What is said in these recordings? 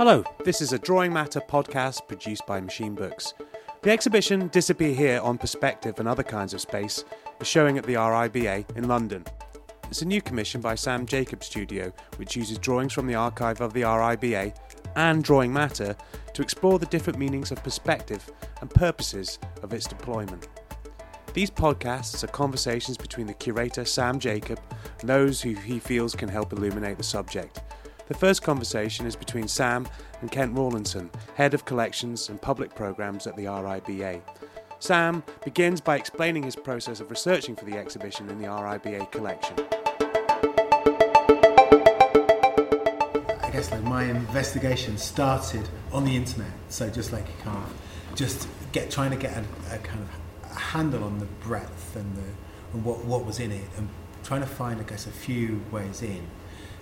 Hello, this is a Drawing Matter podcast produced by Machine Books. The exhibition Disappear Here on Perspective and Other Kinds of Space is showing at the RIBA in London. It's a new commission by Sam Jacob Studio, which uses drawings from the archive of the RIBA and drawing matter to explore the different meanings of perspective and purposes of its deployment. These podcasts are conversations between the curator Sam Jacob and those who he feels can help illuminate the subject. The first conversation is between Sam and Kent Rawlinson, Head of Collections and Public Programs at the RIBA. Sam begins by explaining his process of researching for the exhibition in the RIBA collection. I guess like my investigation started on the internet, so just like you can't just get trying to get a, a kind of a handle on the breadth and the and what what was in it, and trying to find I guess a few ways in.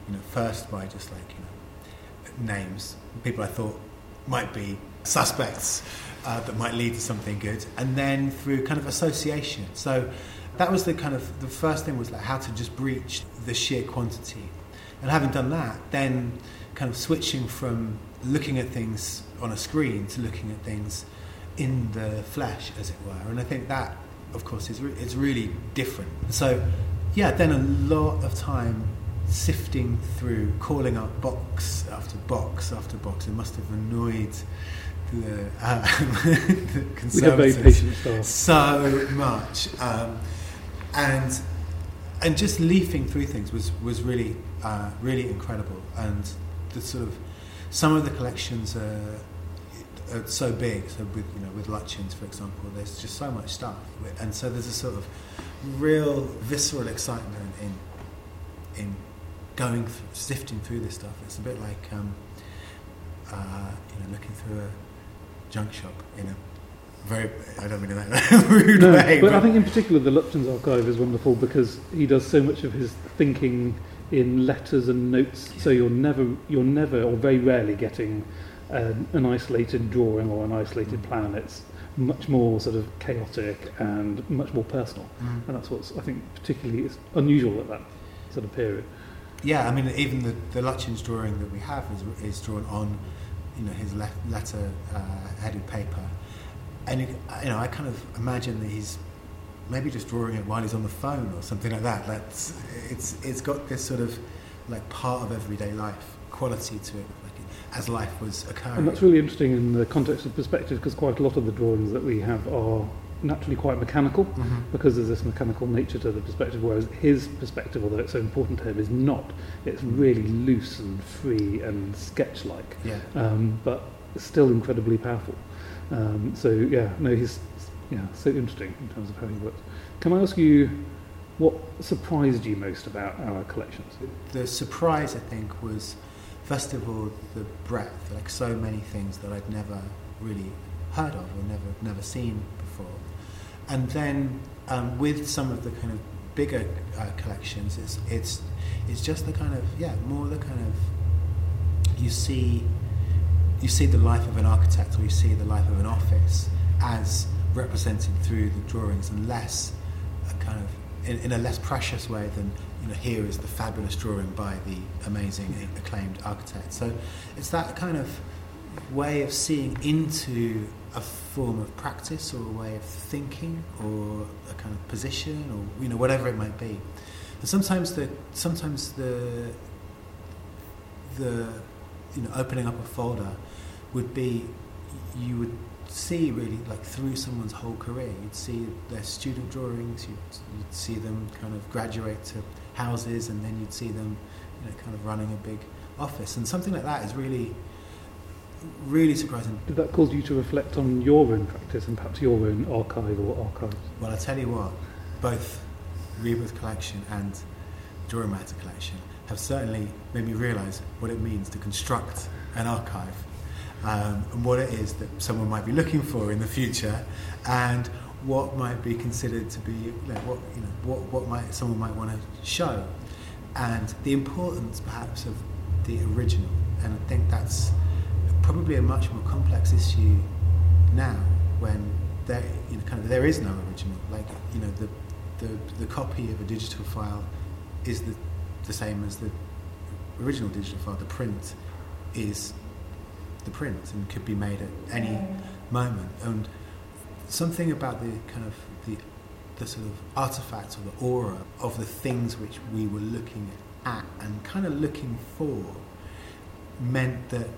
You know, first by just like you know names, people I thought might be suspects uh, that might lead to something good, and then through kind of association. So that was the kind of the first thing was like how to just breach the sheer quantity, and having done that, then kind of switching from looking at things on a screen to looking at things in the flesh, as it were. And I think that, of course, is re- is really different. So, yeah, then a lot of time sifting through, calling up box after box after box. It must have annoyed the, uh, the conservatives so much, um, and and just leafing through things was was really uh, really incredible. And the sort of some of the collections are, are so big. So with you know with Lutyens, for example, there's just so much stuff, and so there's a sort of real visceral excitement in in going th- sifting through this stuff. It's a bit like um, uh, you know looking through a junk shop in a very I don't mean in that rude No, way. but I think in particular the Lutyens archive is wonderful because he does so much of his thinking in letters and notes. So you're never, you're never, or very rarely getting an, an isolated drawing or an isolated plan. It's much more sort of chaotic and much more personal, Mm. and that's what's I think particularly is unusual at that sort of period. Yeah, I mean, even the, the Lutyens drawing that we have is, is drawn on, you know, his le- letter uh, headed paper, and you, you know, I kind of imagine that he's maybe just drawing it while he's on the phone or something like that. That's it's it's got this sort of like part of everyday life quality to it, like as life was occurring. And that's really interesting in the context of perspective because quite a lot of the drawings that we have are naturally quite mechanical Mhm. because there's this mechanical nature to the perspective, whereas his perspective, although it's so important to him, is not. It's really loose and free and sketch-like, Yeah. um, but still incredibly powerful. Um, so yeah, no, he's yeah so interesting in terms of how he works. Can I ask you what surprised you most about our collections? The surprise, I think, was first of all the breadth, like so many things that I'd never really heard of or never never seen before, and then um, with some of the kind of bigger uh, collections, it's it's it's just the kind of yeah more the kind of you see you see the life of an architect or you see the life of an office as represented through the drawings and less a kind of in, in a less precious way than you know here is the fabulous drawing by the amazing acclaimed architect. So it's that kind of way of seeing into a form of practice or a way of thinking or a kind of position or you know whatever it might be. And sometimes the sometimes the the you know opening up a folder would be you would see really like through someone's whole career you'd see their student drawings you'd, you'd see them kind of graduate to houses and then you'd see them you know kind of running a big office. And something like that is really really surprising Did that cause you to reflect on your own practice and perhaps your own archive or archives? well I tell you what both RIBA collection and Drawing Matter collection have certainly made me realise what it means to construct an archive um, and what it is that someone might be looking for in the future and what might be considered to be know, what you know what, what might someone might want to show and the importance perhaps of the original and I think that's probably a much more complex issue now when there you know kind of there is no original. Like you know the the, the copy of a digital file is the, the same as the original digital file. The print is the print and could be made at any moment. And something about the kind of the the sort of artifact or the aura of the things which we were looking at and kind of looking for meant that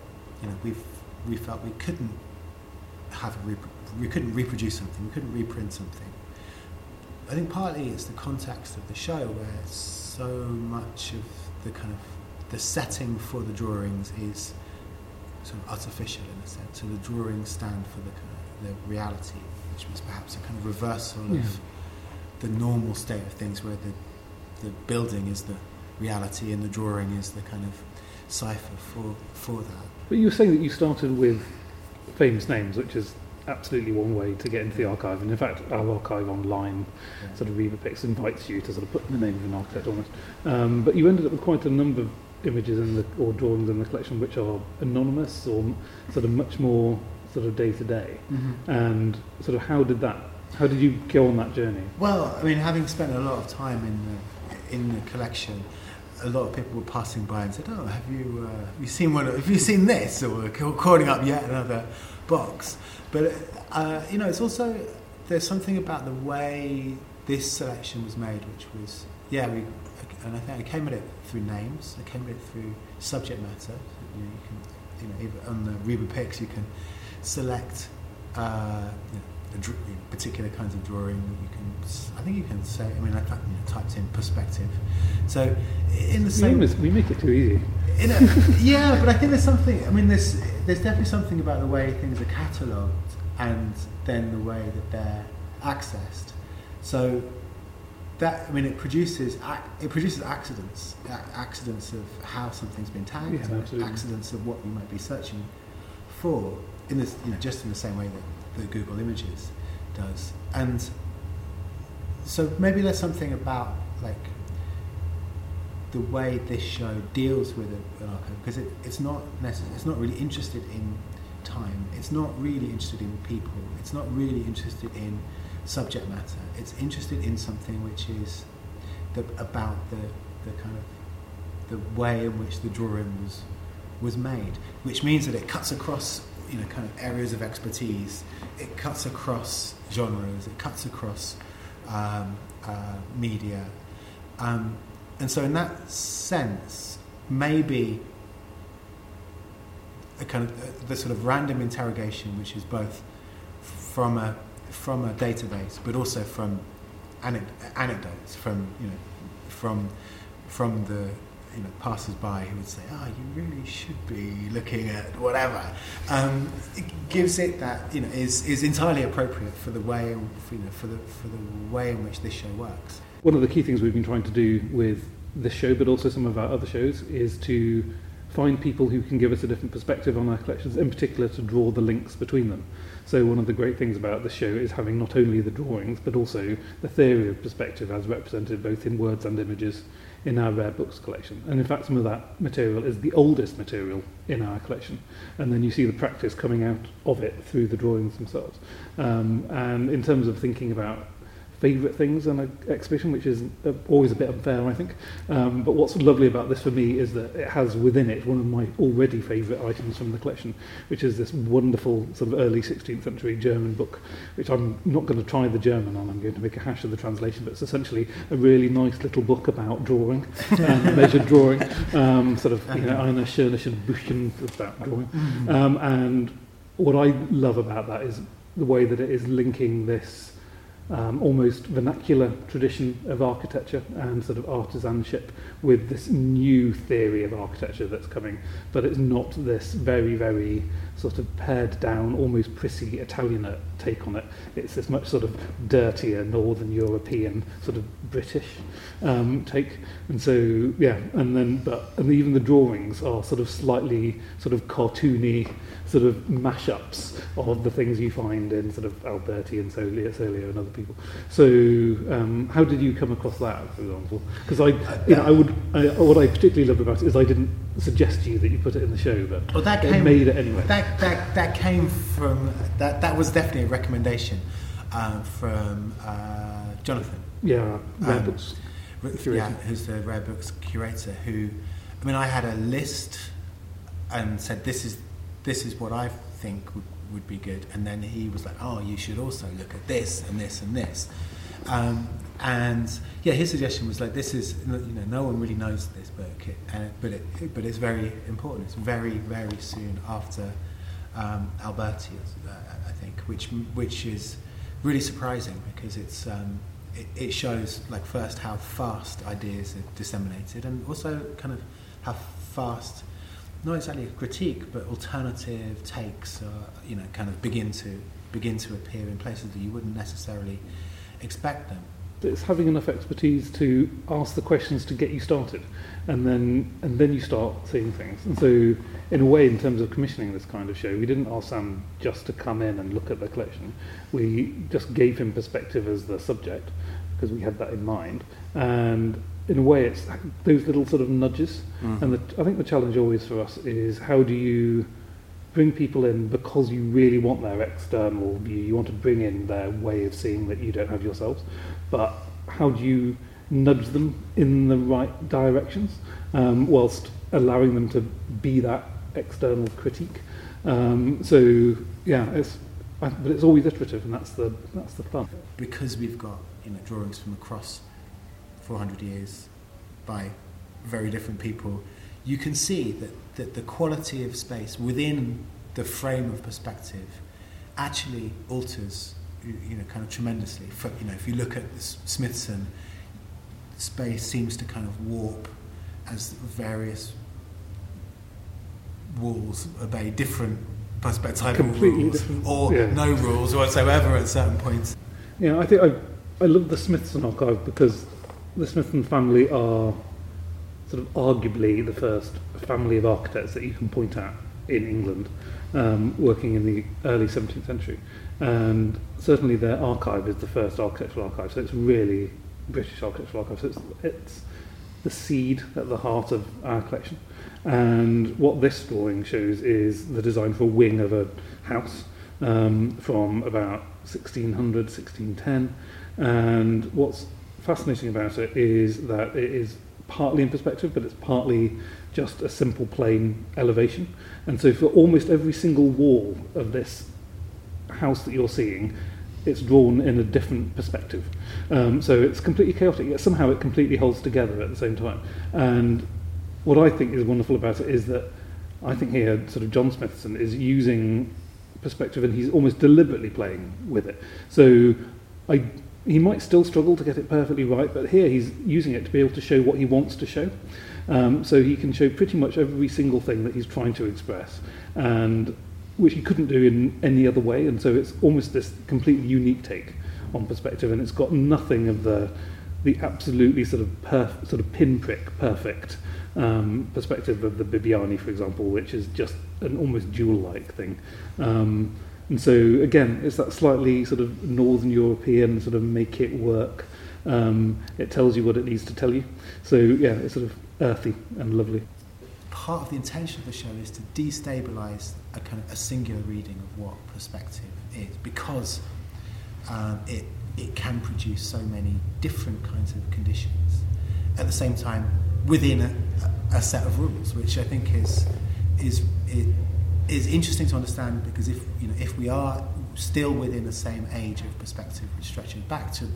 you know we we felt we couldn't have a we couldn't reproduce something, we couldn't reprint something. I think partly it's the context of the show where so much of the kind of the setting for the drawings is sort of artificial in a sense. So the drawings stand for the kind of the reality, which was perhaps a kind of reversal Yeah. of the normal state of things, where the the building is the reality and the drawing is the kind of cipher for for that. But you were saying that you started with famous names, which is absolutely one way to get into the archive. And in fact, our archive online, Yeah. sort of RIBApix, invites you to sort of put the name of an architect almost. Um, but you ended up with quite a number of images in the, or drawings in the collection which are anonymous or sort of much more sort of day to day. And sort of how did that, how did you go on that journey? Well, I mean, having spent a lot of time in the in the collection, a lot of people were passing by and said, "Oh, have you uh, have you seen one? of- Have you seen this?" Or calling up yet another box. But uh, you know, it's also there's something about the way this selection was made, which was yeah, we and I think I came at it through names. I came at it through subject matter. You, know, you can you know on the RIBApix you can select. Uh, you know, a dr- you know, particular kinds of drawing. You can, I think you can say. I mean, I typed, you know, typed in perspective. So, in the We, same, almost, we make it too easy. in a, yeah, but I think there's something. I mean, there's there's definitely something about the way things are catalogued and then the way that they're accessed. So that I mean, it produces it produces accidents, accidents of how something's been tagged, Yeah, accidents of what you might be searching for. In this, you know, just in the same way that, that Google Images does, and so maybe there's something about like the way this show deals with archive because it, it's not necess- it's not really interested in time. It's not really interested in people. It's not really interested in subject matter. It's interested in something which is the, about the the kind of the way in which the drawing was was made, which means that it cuts across you know kind of areas of expertise. It cuts across genres. It cuts across um, uh, media. Um, and so, in that sense, maybe a kind of uh, the sort of random interrogation, which is both from a from a database, but also from anec- anecdotes, from you know, from from the you know passers-by who would say, "Ah, you really should be looking at whatever." Um, it gives it that you know is is entirely appropriate for the way for, you know for the for the way in which this show works. One of the key things we've been trying to do with this show, but also some of our other shows, is to find people who can give us a different perspective on our collections, in particular to draw the links between them. So one of the great things about the show is having not only the drawings, but also the theory of perspective as represented both in words and images in our rare books collection. And in fact, some of that material is the oldest material in our collection. And then you see the practice coming out of it through the drawings themselves. Um, and in terms of thinking about favourite things on an exhibition, which is uh, always a bit unfair, I think. Um, but what's lovely about this for me is that it has within it one of my already favourite items from the collection, which is this wonderful sort of early 16th century German book, which I'm not going to try the German on, I'm going to make a hash of the translation, but it's essentially a really nice little book about drawing, um, measured drawing, um, sort of, you know, Eine schöne Büchchen about drawing. Um, and what I love about that is the way that it is linking this um, almost vernacular tradition of architecture and sort of artisanship with this new theory of architecture that's coming. But it's not this very, very sort of pared down, almost prissy Italianate take on it. It's this much sort of dirtier Northern European, sort of British um, take. And so, yeah, and then, but, and even the drawings are sort of slightly sort of cartoony, sort of mashups of the things you find in sort of Alberti and Serlio, Serlio and other people. So, um, how did you come across that, for example? Because I, you know, I would, I, what I particularly loved about it is I didn't suggest to you that you put it in the show, but Well, that it came, made it anyway. That, that, that came from, that, that was definitely a recommendation um, from uh, Jonathan. yeah, rare Um, books. Curator. Yeah, who's the rare books curator? Who, I mean, I had a list and said this is this is what I think would, would be good. And then he was like, oh, you should also look at this and this and this. Um, and yeah, his suggestion was like, this is, you know, no one really knows this book, uh, but, it, but it's very important. It's very, very soon after um, Alberti, uh, I think, which, which is really surprising because it's, um, it, it shows like first how fast ideas are disseminated and also kind of how fast not exactly a critique but alternative takes uh, you know kind of begin to begin to appear in places that you wouldn't necessarily expect them. It's having enough expertise to ask the questions to get you started and then and then you start seeing things. And so in a way in terms of commissioning this kind of show we didn't ask Sam just to come in and look at the collection. We just gave him perspective as the subject because we had that in mind. And in a way it's those little sort of nudges mm. and the, I think the challenge always for us is how do you bring people in because you really want their external view you want to bring in their way of seeing that you don't have yourselves but how do you nudge them in the right directions um, whilst allowing them to be that external critique. Um, so yeah, it's but it's always iterative, and that's the that's the fun. Because we've got you know drawings from across 400 years by very different people, you can see that, that the quality of space within the frame of perspective actually alters you know, kind of tremendously. For, you know, if you look at the Smythson, space seems to kind of warp as various walls obey different perspectival Completely rules, different. or yeah. no rules whatsoever at certain points. Yeah, I think I, I love the Smythson archive because the Smythson family are sort of arguably the first family of architects that you can point at in England, um, working in the early 17th century. And certainly their archive is the first architectural archive, so it's really British architectural archive. So it's, it's the seed at the heart of our collection. And what this drawing shows is the design for a wing of a house um, from about 1600, 1610. And what's fascinating about it is that it is partly in perspective, but it's partly just a simple plain elevation. And so for almost every single wall of this house that you're seeing, it's drawn in a different perspective. Um, so it's completely chaotic, yet somehow it completely holds together at the same time. And what I think is wonderful about it is that I think here, sort of John Smythson is using perspective and he's almost deliberately playing with it. So I, he might still struggle to get it perfectly right, but here he's using it to be able to show what he wants to show. Um, so he can show pretty much every single thing that he's trying to express. And which he couldn't do in any other way, and so it's almost this completely unique take on perspective, and it's got nothing of the the absolutely sort of perf- sort of pinprick perfect um, perspective of the Bibiena, for example, which is just an almost jewel-like thing. Um, and so again, it's that slightly sort of Northern European sort of make it work. Um, it tells you what it needs to tell you. So yeah, it's sort of earthy and lovely part of the intention of the show is to destabilize a kind of a singular reading of what perspective is because um, it, it can produce so many different kinds of conditions at the same time within a, a set of rules, which I think is, is, it, is interesting to understand because if, you know, if we are still within the same age of perspective stretches back to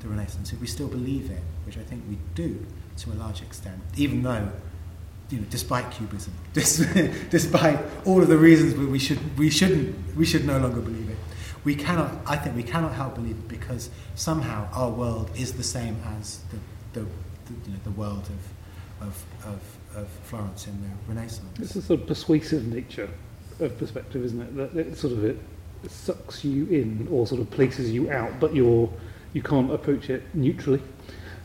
the Renaissance, if we still believe it, which I think we do to a large extent, even though you know, despite cubism, despite all of the reasons we should, we shouldn't, we should no longer believe it. We cannot, I think, we cannot help believe it because somehow our world is the same as the, the, the, you know, the world of, of, of, of Florence in the Renaissance. It's a sort of persuasive nature of perspective, isn't it? That it sort of it, it sucks you in or sort of places you out, but you're you can't approach it neutrally,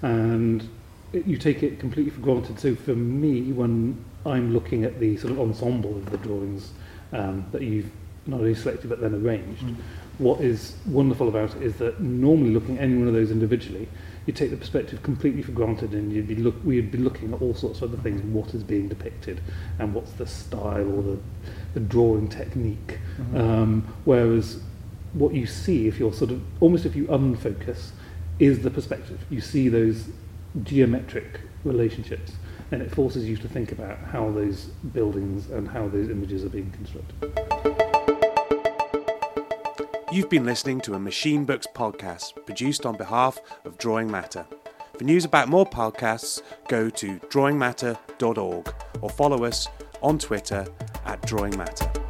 and you take it completely for granted. So for me, when I'm looking at the sort of ensemble of the drawings um, that you've not only selected but then arranged, mm. what is wonderful about it is that normally looking at any one of those individually, you take the perspective completely for granted and you'd be look, we'd be looking at all sorts of other things, what is being depicted and what's the style or the, the drawing technique. Mm-hmm. Um, whereas what you see if you're sort of, almost if you unfocus, is the perspective. You see those geometric relationships. and it forces you to think about how those buildings and how those images are being constructed. You've been listening to a Machine Books podcast produced on behalf of Drawing Matter. For news about more podcasts, go to drawingmatter.org or follow us on Twitter at Drawing Matter.